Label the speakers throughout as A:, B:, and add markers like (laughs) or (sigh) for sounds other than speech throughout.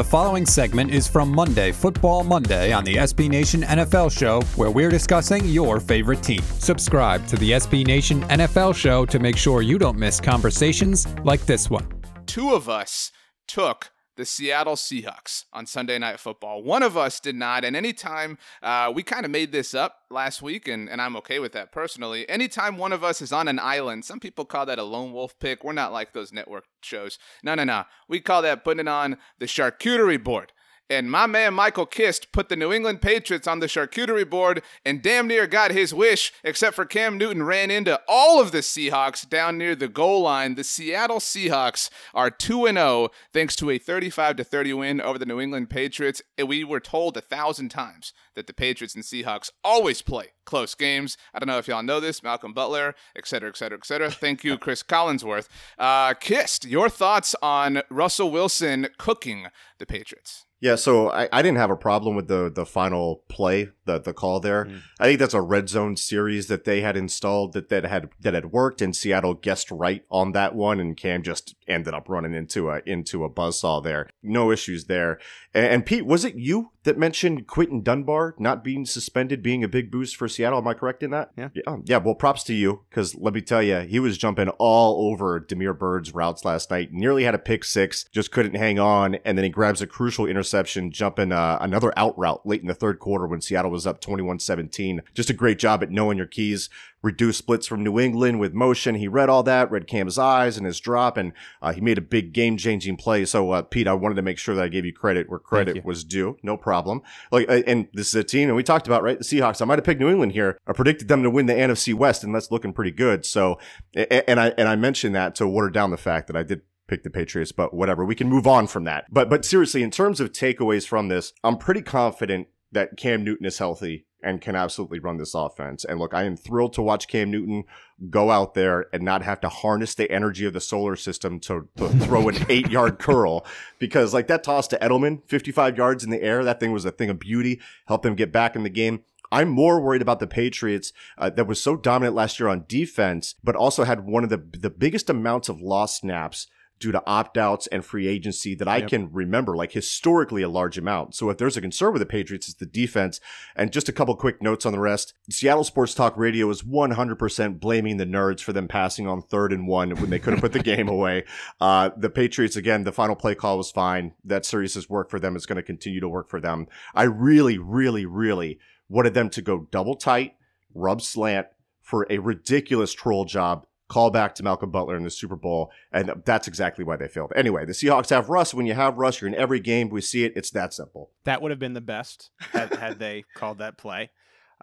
A: The following segment is from Monday, Football Monday, on the SB Nation NFL Show, where we're discussing your favorite team. Subscribe to the SB Nation NFL Show to make sure you don't miss conversations like this one.
B: Two of us took the Seattle Seahawks on Sunday Night Football. One of us did not. And anytime uh, we kind of made this up last week, and, and I'm okay with that personally. Anytime one of us is on an island, some people call that a lone wolf pick. We're not like those network shows. No, no, no. We call that putting it on the charcuterie board. And my man Michael Kist put the New England Patriots on the charcuterie board and damn near got his wish, except for Cam Newton ran into all of the Seahawks down near the goal line. The Seattle Seahawks are 2 0 thanks to a 35 30 win over the New England Patriots. And we were told a thousand times that the Patriots and Seahawks always play close games. I don't know if y'all know this, Malcolm Butler, et cetera, et cetera, et cetera. Thank you, Chris Collinsworth. Uh, Kist, your thoughts on Russell Wilson cooking the Patriots?
C: Yeah, so I, I didn't have a problem with the the final play, the the call there. Mm. I think that's a red zone series that they had installed that, that had that had worked, and Seattle guessed right on that one, and Cam just ended up running into a into a buzzsaw there. No issues there. And, and Pete, was it you that mentioned Quinton Dunbar not being suspended being a big boost for Seattle? Am I correct in that?
D: Yeah.
C: Yeah. Um, yeah well, props to you because let me tell you, he was jumping all over Damiere Byrd's routes last night. Nearly had a pick six, just couldn't hang on, and then he grabs a crucial interception jumping uh, another out route late in the third quarter when Seattle was up 21 17. Just a great job at knowing your keys. Reduce splits from New England with motion. He read all that, read Cam's eyes and his drop, and uh, he made a big game changing play. So, uh, Pete, I wanted to make sure that I gave you credit where credit was due. No problem. Like, and this is a team, and we talked about, right? The Seahawks. I might have picked New England here. I predicted them to win the NFC West, and that's looking pretty good. So, and I, and I mentioned that to water down the fact that I did pick the Patriots, but whatever. We can move on from that. But but seriously, in terms of takeaways from this, I'm pretty confident that Cam Newton is healthy and can absolutely run this offense. And look, I am thrilled to watch Cam Newton go out there and not have to harness the energy of the solar system to, to throw an (laughs) eight yard curl because like that toss to Edelman, 55 yards in the air, that thing was a thing of beauty, helped them get back in the game. I'm more worried about the Patriots uh, that was so dominant last year on defense, but also had one of the the biggest amounts of lost snaps due to opt outs and free agency that I yep. can remember, like historically a large amount. So if there's a concern with the Patriots, it's the defense. And just a couple quick notes on the rest. Seattle Sports Talk Radio is 100% blaming the nerds for them passing on third and one when they couldn't put the game (laughs) away. Uh, the Patriots, again, the final play call was fine. That series has worked for them. It's going to continue to work for them. I really, really, really wanted them to go double tight, rub slant for a ridiculous troll job call back to Malcolm Butler in the Super Bowl, and that's exactly why they failed. Anyway, the Seahawks have Russ. When you have Russ, you're in every game. We see it. It's that simple.
D: That would have been the best had, (laughs) had they called that play.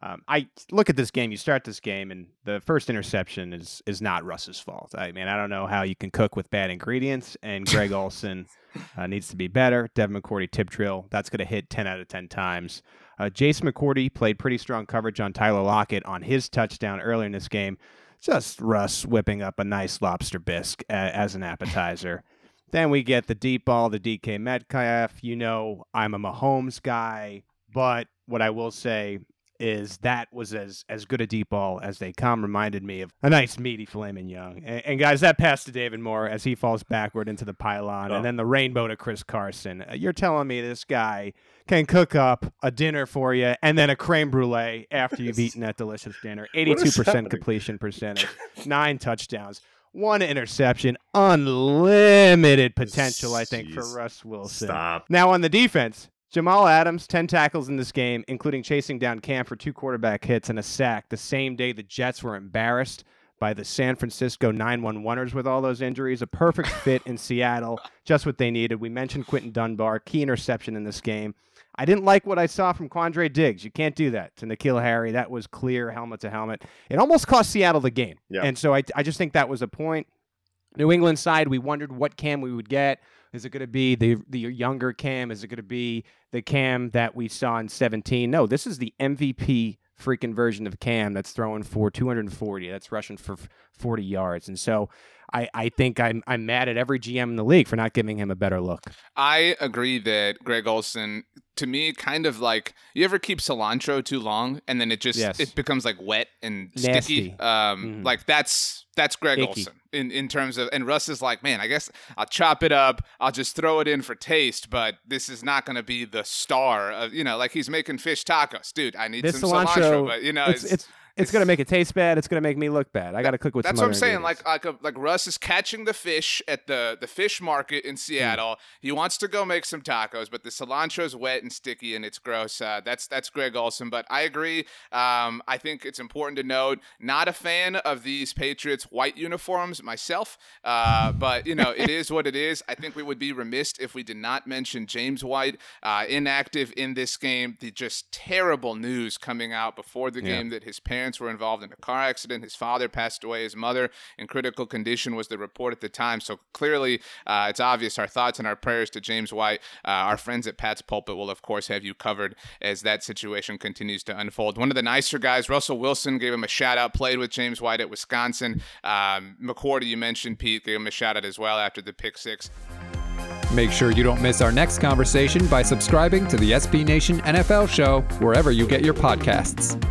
D: Um, I look at this game. You start this game, and the first interception is is not Russ's fault. I mean, I don't know how you can cook with bad ingredients. And Greg (laughs) Olsen uh, needs to be better. Devin McCourty tip drill. That's going to hit ten out of ten times. Uh, Jason McCourty played pretty strong coverage on Tyler Lockett on his touchdown earlier in this game just Russ whipping up a nice lobster bisque as an appetizer. then we get the deep ball, the DK Metcalf. You know, I'm a Mahomes guy, but what I will say is that was as as good a deep ball as they come. Reminded me of a nice meaty filet mignon. And, and guys, that pass to David Moore as he falls backward into the pylon, oh. and then the rainbow to Chris Carson. Uh, you're telling me this guy can cook up a dinner for you and then a creme brulee after you've (laughs) eaten that delicious dinner. 82% completion percentage, nine touchdowns one interception, unlimited potential, I think, for Russ Wilson.
C: Stop.
D: Now on the defense, Jamal Adams, 10 tackles in this game, including chasing down Cam for two quarterback hits and a sack the same day the Jets were embarrassed by the San Francisco 911ers with all those injuries. A perfect fit in Seattle, just what they needed. We mentioned Quinton Dunbar, key interception in this game. I didn't like what I saw from Quandre Diggs. You can't do that to N'Keal Harry. That was clear, helmet to helmet. It almost cost Seattle the game. Yeah. And so I, I just think that was a point. New England side, we wondered what Cam we would get. Is it going to be the the younger Cam? Is it going to be the Cam that we saw in 17? No, this is the MVP freaking version of Cam that's throwing for 240. That's rushing for 40 yards. And so I, I think I'm I'm mad at every GM in the league for not giving him a better look.
B: I agree that Greg Olsen, to me, kind of like you ever keep cilantro too long and then it just
D: Yes.
B: it becomes like wet and
D: Nasty.
B: sticky. Um,
D: Mhm.
B: like that's that's Greg
D: Icky.
B: Olsen in in terms of and Russ is like, man, I guess I'll chop it up, I'll just throw it in for taste, but this is not going to be the star of you know, like he's making fish tacos, dude. I need
D: This
B: some cilantro,
D: cilantro,
B: but you know,
D: it's it's it's, gonna make it taste bad. It's gonna make me look bad. I got to cook with.
B: That's what I'm saying. Like like a, like Russ is catching the fish at the the fish market
D: Hmm.
B: in Seattle. He wants to go make some tacos, but the cilantro's wet and sticky and it's gross. Uh, that's that's Greg Olsen. But I agree. Um, I think it's important to note. Not a fan of these Patriots white uniforms myself. Uh, but you know it (laughs) is what it is. I think we would be remiss if we did not mention James White uh, inactive in this game. The just terrible news coming out before the
D: Yeah.
B: game that his parents were involved in a car accident. His father passed away. His mother in critical condition was the report at the time. So clearly, uh, it's obvious. Our thoughts and our prayers to James White. Uh, our friends at Pat's Pulpit will, of course, have you covered as that situation continues to unfold. One of the nicer guys, Russell Wilson, gave him a shout out. Played with James White at Wisconsin. Um, you mentioned Pete, gave him a shout out as well after the pick six.
A: Make sure you don't miss our next conversation by subscribing to the SB Nation NFL show wherever you get your podcasts.